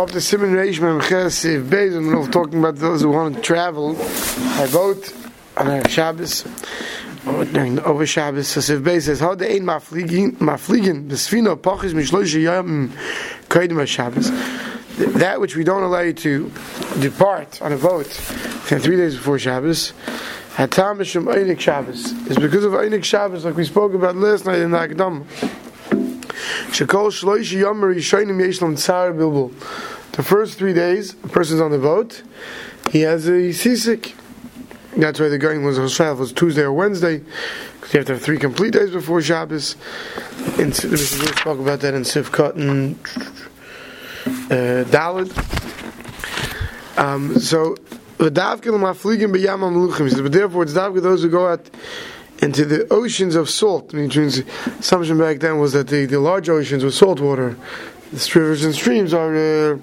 Up the Siman Reish Memches Beis, and we're talking about those who want to travel by boat on a Shabbos over Shabbos. So Siv Beis says, "How the ein mafligen mafligen the sfino pachis mishloish yom kodim Shabbos." That which we don't allow you to depart on a boat three days before Shabbos. Hatam Shabbos is because of Einik Shabbos, like we spoke about last night in the Akdam. The first three days, a person's on the boat, he has a seasick. That's why the going was Hoshav was Tuesday or Wednesday, because you have to have three complete days before Shabbos. In, we spoke about that in Sivkot and uh. Um, so, but therefore it's davka those who go out into the oceans of salt. I mean, the assumption back then was that the, the large oceans were salt water. The rivers and streams are uh,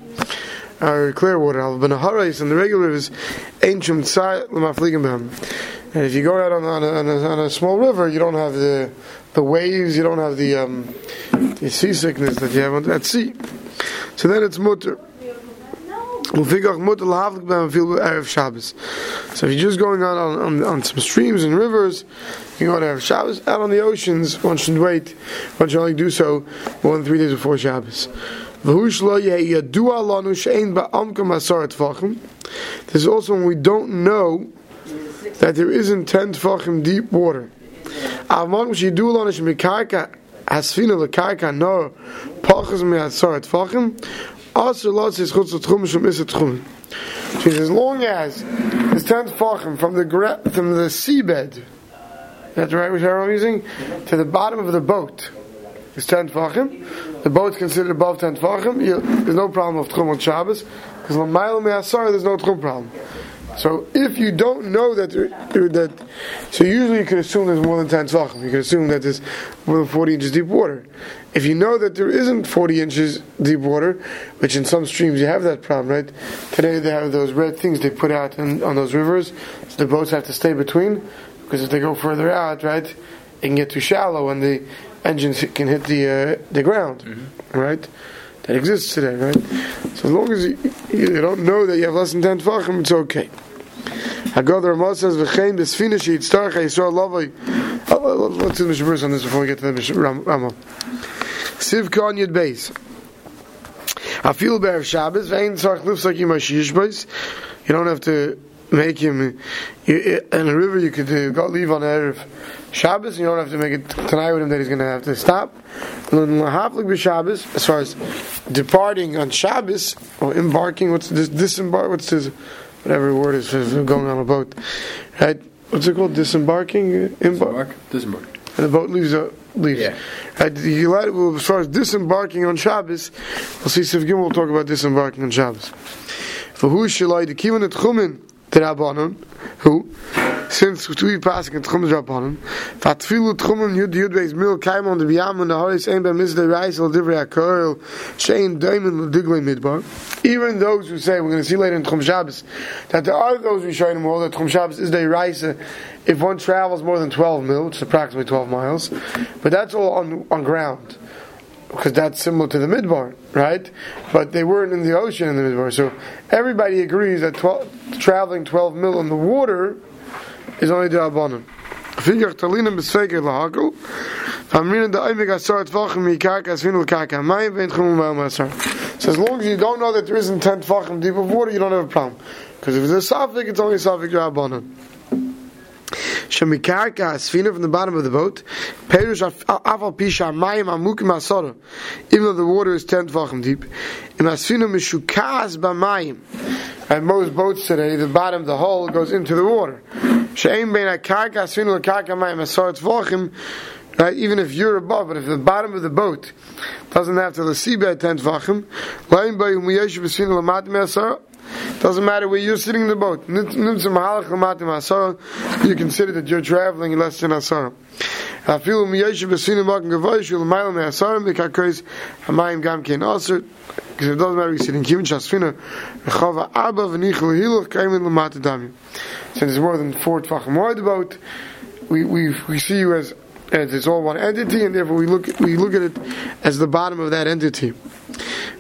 are clear water. But the harais and the regular rivers, ancient And if you go out on, on, a, on, a, on, a, small river, you don't have the the waves, you don't have the um, the seasickness that you have at sea. So then it's mutter. So if you're just going on, on, on some streams and rivers, you go to have Shabbos. Out on the oceans, one should wait. One should only do so more than three days before Shabbos. There's also when we don't know that there isn't ten tefachim deep water. Which you do tefachim tchum. As long as it's ten tefachim from the from the seabed, that's right, which I'm using, to the bottom of the boat is ten tefachim. The boat's considered above ten tefachim. There's no problem of tchum on Shabbos because l'mayel me'asar there's no tchum problem. So if you don't know that uh, that, so usually you can assume there's more than ten tefachim. You can assume that there's more than forty inches deep water. If you know that there isn't forty inches deep water, which in some streams you have that problem, right? Today they have those red things they put out in, on those rivers, so the boats have to stay between, because if they go further out, right, it can get too shallow and the engines can hit the uh, the ground, mm-hmm. right? That exists today, right? So as long as you, you don't know that you have less than ten tefachim, it's okay. Haggadah Ramah says, "V'chein b'sfina sheyitztarach Yisrael lavoi." Let's do the Mishnah on this before we get to the Ramah. Siv Khan Yud Beis. I feel bear Shabbos. Vein tzarch lifsak yimash yishbeis. You don't have to make him you, in a river. You could uh, go leave on erev Shabbos. You don't have to make it tonight with him that he's going to have to stop. As far as departing on Shabbos or embarking, what's this disembark? What's this? whatever word is going on a boat, right? What's it called? Disembarking, Embark, disembark. And the boat leaves. A, leaves. Yeah. Right, you let, well, as far as disembarking on Shabbos, we'll see. Siv Gimel will talk about disembarking on Shabbos. For who shall I the kivan at chumin terabanon? Who? Since we passing in Tchum Rabbanim, Vatfilu Tchumim Yud Yud Mil Kaim on the Biyam and the Horis Ein Ben Mizde Reis El Divrei HaKoil Shein Midbar. Even those who say, we're going to see later in Tchum Shabbos, that there are those who show more that Tchum Shabbos is the Reis if one travels more than 12 mil, which is approximately 12 miles, but that's all on, on ground because that's similar to the midbar, right? But they weren't in the ocean in the midbar. So everybody agrees that 12, traveling 12 mil in the water is only the. Famrin da oimig asar tvachim l'kaka. Mayim vein chumum asar. So as long as you don't know that there isn't ten tvachim deep of water, you don't have a problem. Because if it's a safik, it's only a safik Rabbanim. Shemikarka asfina from the bottom of the boat. Perush afal pisha mayim amukim asara. Even though the water is ten tvachim deep. Im asfina. And most boats today, the bottom, the hull goes into the water. V'achim, Right, even if you're above, but if the bottom of the boat doesn't have to the seabed ten tvachim, doesn't matter where you're sitting in the boat. You consider that you're traveling less than asar. אפילו מיישב בספינה מוקם גבוה של למעלה מעשרה מקרקעיס המים גם כן אוסר because it doesn't matter if you're sitting כיוון שהספינה רחוב ארבע וניחו הילוך קיימים למטה דמי since it's more than four טווח more the boat we, we, we see you as as it's all one entity and therefore we look we look at it as the bottom of that entity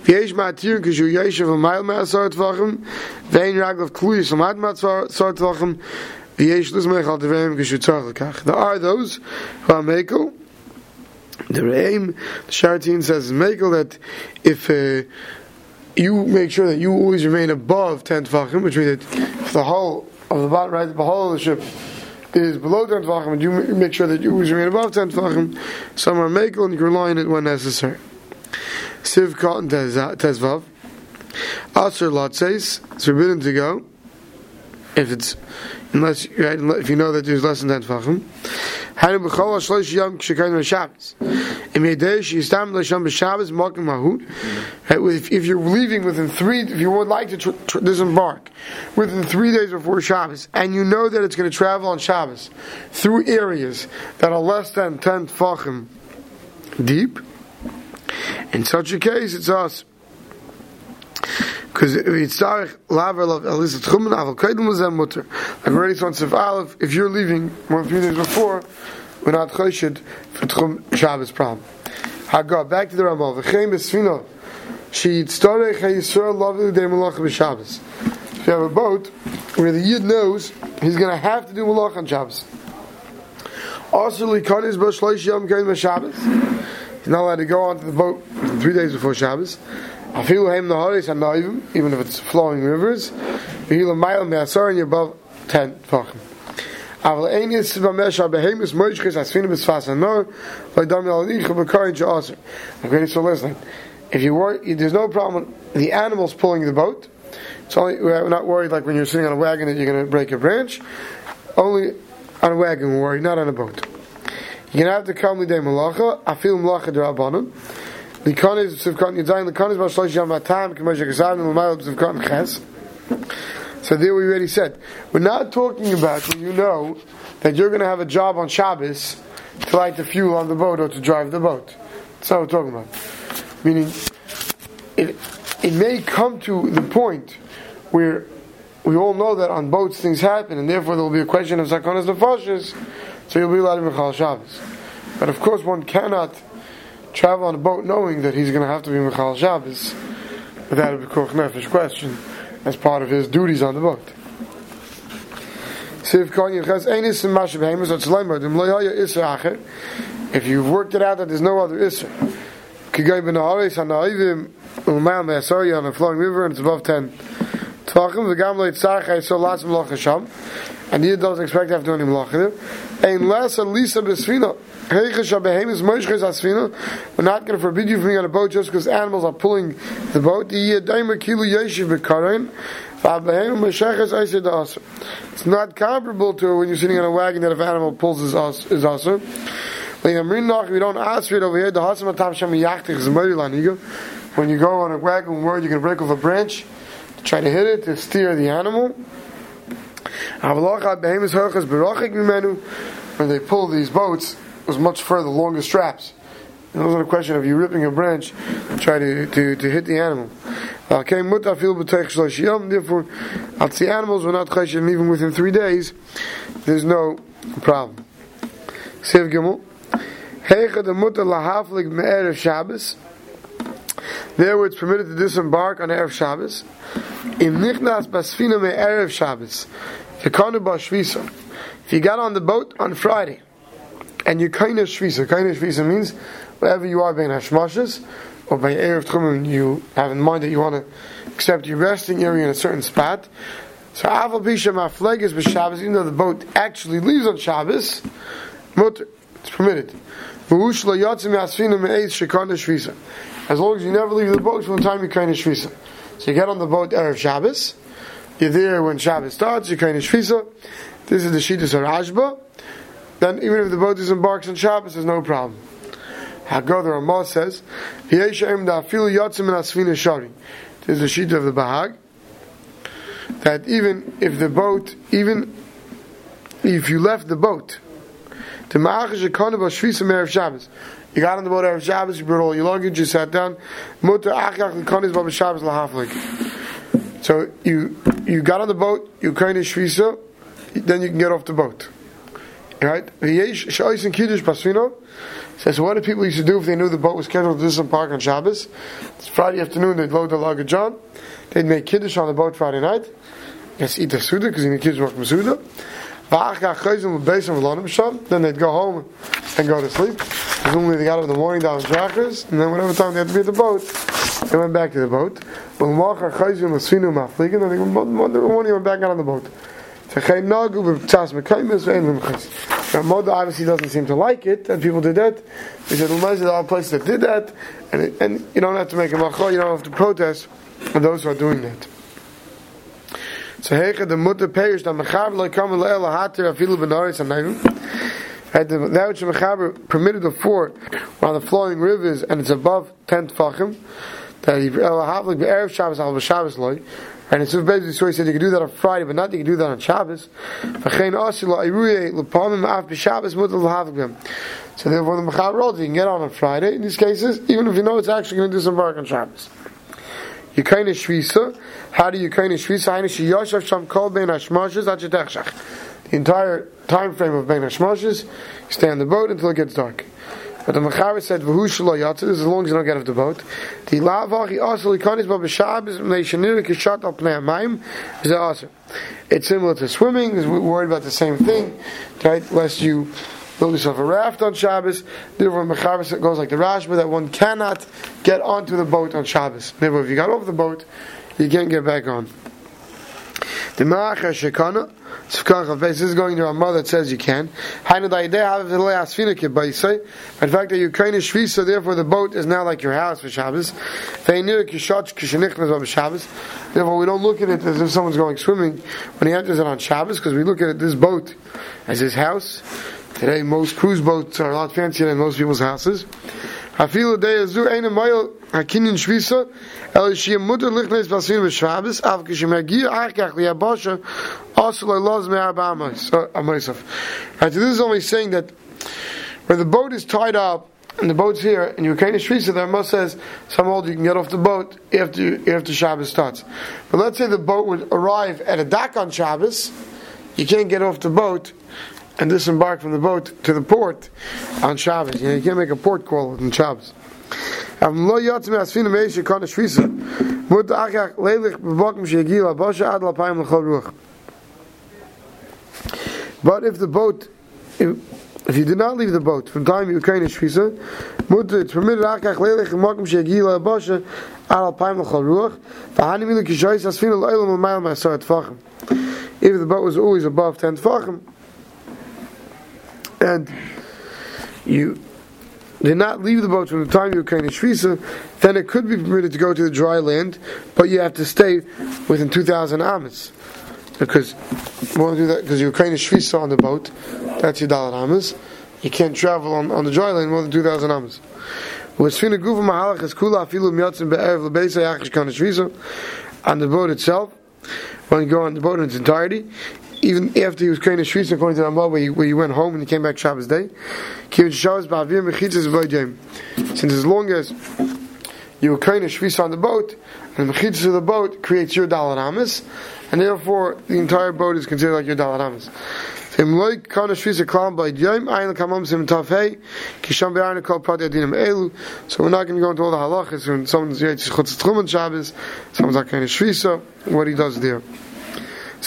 ויש מעתיר כשהוא ישב ומייל מעשר טווחים, ואין רגליו כלויס ומד מעשר טווחים, There are those who are Mekel, the Reim, the Sharatin says Mekel that if uh, you make sure that you always remain above 10 Tvachim, which means that if the hull of the bottom, right, the hull of the ship is below 10 Tvachim, and you make sure that you always remain above 10 Tvachim, some are Mekel and you rely on it when necessary. Siv Cotton Tezvav. Asr Lot says, it's forbidden to go if it's unless right, if you know that there's less than ten tefachim. Hanu b'chol shloish yom k'shekayin Shabbos. Im yedei sheistam l'sham b'Shabbos makim mahut. If, if you're leaving within three, if you would like to tr- tr- disembark within three days before Shabbos, and you know that it's going to travel on Shabbos through areas that are less than ten tefachim deep, in such a case, it's us. Because it's laver love elisat chumen aval kaidum was mutter. Like already saw in Aleph, if you're leaving one few days before, we're not choshed for tchum Shabbos problem. Hagar back to the Ramah. V'chein besfino she tzarech hayisrael lovely day malach b'Shabbos. If you have a boat where the yid knows he's going to have to do malach on Shabbos. Also, likanis b'shloish yom kain b'Shabbos. He's not allowed to go onto the boat three days before Shabbos. Even if it's flowing rivers, and you're above ten tefachim. Okay, so listen. If you worry, there's no problem. The animals pulling the boat. It's only we're not worried like when you're sitting on a wagon that you're going to break a branch. Only on a wagon we're worried, not on a boat. You're going to have to come with a malacha. I feel malacha derabanan. Likon is sivkon yadayin. Likon is bashlosh yam atam. K'moshe gazav n'lamayel sivkon ches. So there we already said. We're not talking about when you know that you're going to have a job on Shabbos to light the fuel on the boat or to drive the boat. That's what we're talking about. Meaning, it, it may come to the point where we all know that on boats things happen, and therefore there will be a question of sakonas nefashis, so you'll be allowed to Shabbos. But of course, one cannot travel on a boat knowing that he's going to have to be Mechal Shabbos without a Nefesh question as part of his duties on the boat. If you've worked it out that there's no other Isser, on a flowing river and it's above 10 The Melach Hashem, and he doesn't expect to have to do any Melach there. Unless at least a Besfina, we're not going to forbid you from being on a boat just because animals are pulling the boat. It's not comparable to when you're sitting on a wagon that if an animal pulls is also. We don't ask it over here. When you go on a wagon where you can break off a branch, try to hit it, to steer the animal. When they pull these boats, it was much further, longer straps. It wasn't a question of you ripping a branch to try to, to, to hit the animal. Therefore, I'll see animals were not chesed, even within three days, there's no problem. Sev Gimel. Heicha the mutter lahaflik me'erev Shabbos. There where it's permitted to disembark on Erev Shabbos. Im nichnas basfina me'erev Shabbos. If you got on the boat on Friday, and you of shvisa. Of shvisa means wherever you are being hashmashas, or by erev tchumen, you have in mind that you want to accept your resting area in a certain spot. So aval bisha mafleges b'Shabbos, even though the boat actually leaves on Shabbos, mutter, it's permitted. As long as you never leave the boat from the time you kind of shvisa. So you get on the boat erev Shabbos. You're there when Shabbos starts. You kind of shvisa. This is the shittas Rashba then even if the boat disembarks on Shabbos, there's no problem. Hago the Ramah says, There's the sheet of the Bahag that even if the boat, even if you left the boat, to Ma'achash Ekonah Shvisa Merev Shabbos, you got on the boat Erev Shabbos, you brought all your luggage, you sat down, Mutter Achach Ekonah Baba Shabbos. So you you got on the boat, you kind of Shvisa, then you can get off the boat. Right? V'yesh sh'ois and kiddush pasfino. Says, what did people used to do if they knew the boat was scheduled to do some park on Shabbos? It's Friday afternoon, they'd load the luggage on. They'd make kiddush on the boat Friday night. Yes, eat the suda, because you need kiddush from suda. Then they'd go home and go to sleep. Presumably they got up in the morning down in Chakras, and then whatever time they had to be at the boat, they went back to the boat. Then they went back out on the boat. Moda obviously doesn't seem to like it, and people did that. He said, well, there are places that did that, and, it, and you don't have to make a macho, you don't have to protest those who are doing that. So hege the mutter perish da mechaber loy kam le el hater afilu benaris anayim. Right, the, that which mechaber permitted before on the flowing rivers and it's above ten tfachim. That he uh, el havlik be'erev Shabbos al Shabbos loy. And it's basically so he said you can do that on Friday, but not you can do that on Shabbos. V'chein asila iruye lepamim af b'Shabbos So therefore the mechaber holds you can get on on Friday in these cases, even if you know it's actually going to do some work on Shabbos. Yekaina Shvisa. How do you Yekaina Shvisa? Hainu Shiyoshav Sham Kol Ben Hashmoshes Achetechshach. The entire time frame of Ben Hashmoshes, you stay on the boat until it gets dark. But the Mechaber said, "V'hu shelo yatzid," as long as you don't get off the boat. The lavachi also likanis ba b'shabes meishanir kishat al pnei hamayim is also. It's similar to swimming. We're worried about the same thing, right? Lest you build yourself a raft on Shabbos. Therefore, Mechaber goes like the Rashba that one cannot get onto the boat on Shabbos. Therefore, if you got off the boat, you can't get back on. The Ma'acha Shekana, this is going to our mother that says you can. In fact, that you kind of shvisa, therefore the boat is now like your house for Shabbos. Therefore, we don't look at it as if someone's going swimming when he enters it on Shabbos, because we look at it, this boat as his house. Today, most cruise boats are a lot fancier than most people's houses. Hafilu deyazu eine moil hakinin shvisa el shiyam mutter lichnes basin b'shvabes av kishemagi achkach liyabasha also loz me'arba amoisov. Uh, right, so this is only saying that when the boat is tied up and the boat's here, and kind of shvisa, there must says some old you can get off the boat after after Shabbos starts. But let's say the boat would arrive at a dock on Shabbos, you can't get off the boat and disembark from the boat to the port on Shabbos. You, know, you can't make a port call on Shabbos. But if the boat, if, if you did not leave the boat from time you came to Shvisa, it's permitted achach leilech makom sheyagi labasha ad ruach. If the boat was always above 10 tfachim, and you did not leave the boat from the time you were kind of shvisa, then it could be permitted to go to the dry land, but you have to stay within 2,000 amas. Because you want to do that because you're kind of shvisa on the boat, that's your dollar amas. You can't travel on, on the dry land more than 2,000 amas. On the boat itself, when you go on the boat in its entirety, even after he was kind of shvisa according to the Ramah, where he, where he went home and he came back Shabbos day. Since as long as you were kind of shvisa on the boat, and the mechitzas of the boat creates your dalat and therefore the entire boat is considered like your dalat amas. So we're not going to go into all the halachas when someone's chutz Shabbos, someone's like kind of shvisa, what he does there.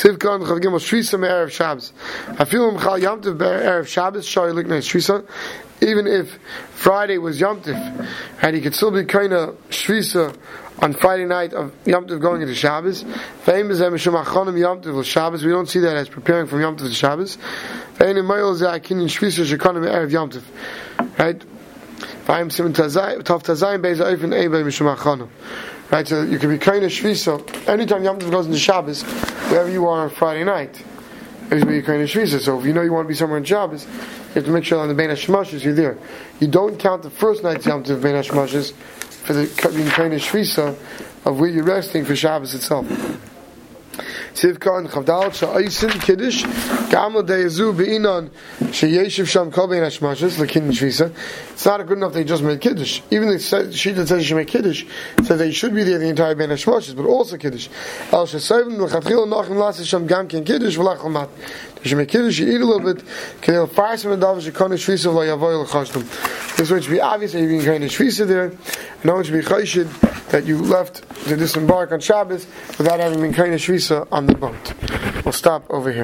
Sivka and Chav Gimel Shvisa Erev Shabbos. Afilu Mchal Yom Tov Erev Shabbos Shoy Liknei Shvisa. Even if Friday was Yom Tov, and he could still be kind of Shvisa on Friday night of Yom Tov going into Shabbos. Famous Mishum Achonim Yom Tov Shabbos. We don't see that as preparing from Yom Tov to Shabbos. Ve'enim Mayol Ze'akin Shvisa Shekonim Erev Yom Tov. Right? Right, so you can be kind of shvisa. Anytime Yom Tov goes into Shabbos, wherever you are on Friday night, is where you're kind of shvisa. So if you know you want to be somewhere in Shabbos, you have to make sure on the Bein Hashemashis you're there. You don't count the first night's Yom Tov Bein Hashemashis for the being kind of shvisa of where you're resting for Shabbos itself. Sivka and Chavdal Sha'aisin Kiddush Gamal Deyazu Be'inon Sheyeshiv Sham Kol Bein Hashmashas Lekin Shvisa It's not good enough they just made Kiddush. Even the sheet that says you should make Kiddush says they should be there the entire Bein Hashmashas, but also Kiddush. Sham Kiddush Should make kiddush, you eat a little bit. Can you fire some of the shekona shvisa lo yavoy l'chashtem. This way should be obvious that you're being kind of shvisa there. And no one should be chayshid that you left to disembark on Shabbos without having been kind of shvisa on the boat. We'll stop over here.